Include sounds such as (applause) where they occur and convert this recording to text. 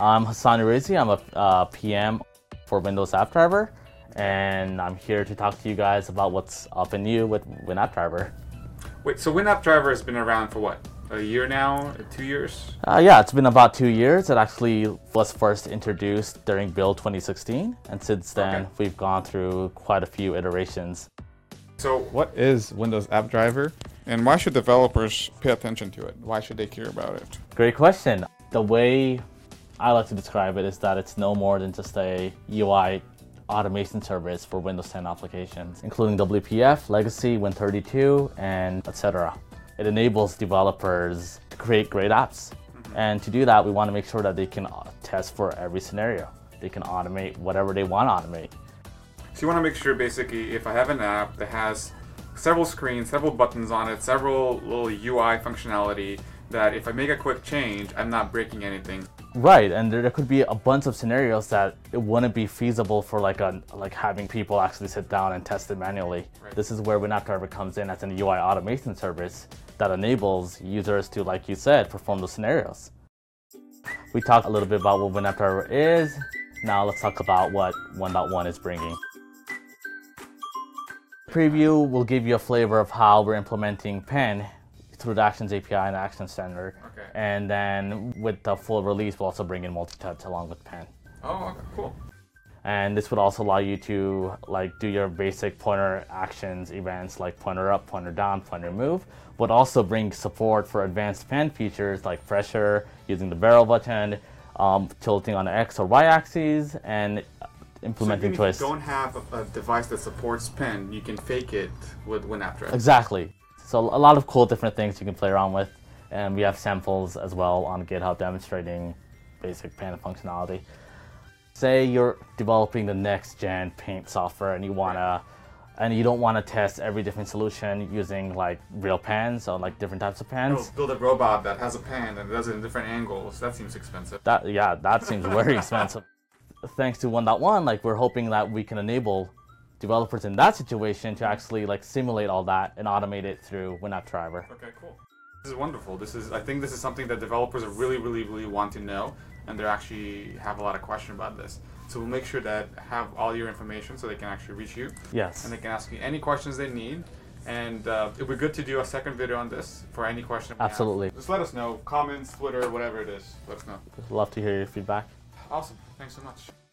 I'm Hassan Uraizee. I'm a uh, PM for Windows App Driver, and I'm here to talk to you guys about what's up and new with WinAppDriver. Wait, so WinAppDriver has been around for what? A year now? Two years? Uh, yeah, it's been about two years. It actually was first introduced during Build 2016, and since then Okay. we've gone through quite a few iterations. So What is Windows App Driver, and why should developers pay attention to it? Why should they care about it? Great question. The way I like to describe it is that it's no more than just a UI automation service for Windows 10 applications, including WPF, Legacy, Win32, and etc. It enables developers to create great apps. And to do that, we want to make sure that they can uh, test for every scenario. They can automate whatever they want to automate. So you want to make sure basically if I have an app that has several screens, several buttons on it, several little UI functionality, that if I make a quick change, I'm not breaking anything. Right, and there, there could be a bunch of scenarios that it wouldn't be feasible for like a like having people actually sit down and test it manually. Right. This is where WinAppDriver comes in as an UI automation service that enables users to, like you said, perform those scenarios. We talked a little bit about what WinAppDriver is. Now let's talk about what 1.1 is bringing. Preview will give you a flavor of how we're implementing Pen through the Actions API and Action Center. Okay. And then with the full release, we'll also bring in multi-touch along with Pen. Oh, okay, cool. And this would also allow you to like do your basic pointer actions events like pointer up, pointer down, pointer move. Would also bring support for advanced pen features like pressure, using the barrel button, um, tilting on the X or Y axes, and So implementing even twists. if you don't have a, a device that supports pen, you can fake it with WinAppDriver. Exactly. So a lot of cool different things you can play around with, and we have samples as well on GitHub demonstrating basic Paint functionality. Say you're developing the next gen Paint software and you wanna, and you don't want to test every different solution using like real pens or like different types of pens. Oh, build a robot that has a pen and does it in different angles. That seems expensive. That yeah, that seems very (laughs) expensive. Thanks to 1.1, like we're hoping that we can enable developers in that situation to actually like simulate all that and automate it through WinAppDriver. Okay, cool. This is wonderful. This is I think this is something that developers are really, really, really want to know, and they actually have a lot of question about this. So we'll make sure that have all your information so they can actually reach you Yes. and they can ask you any questions they need. And uh, it would be good to do a second video on this for any question. Absolutely. Just let us know. Comments, Twitter, whatever it is. Let us know. Love to hear your feedback. Awesome. Thanks so much.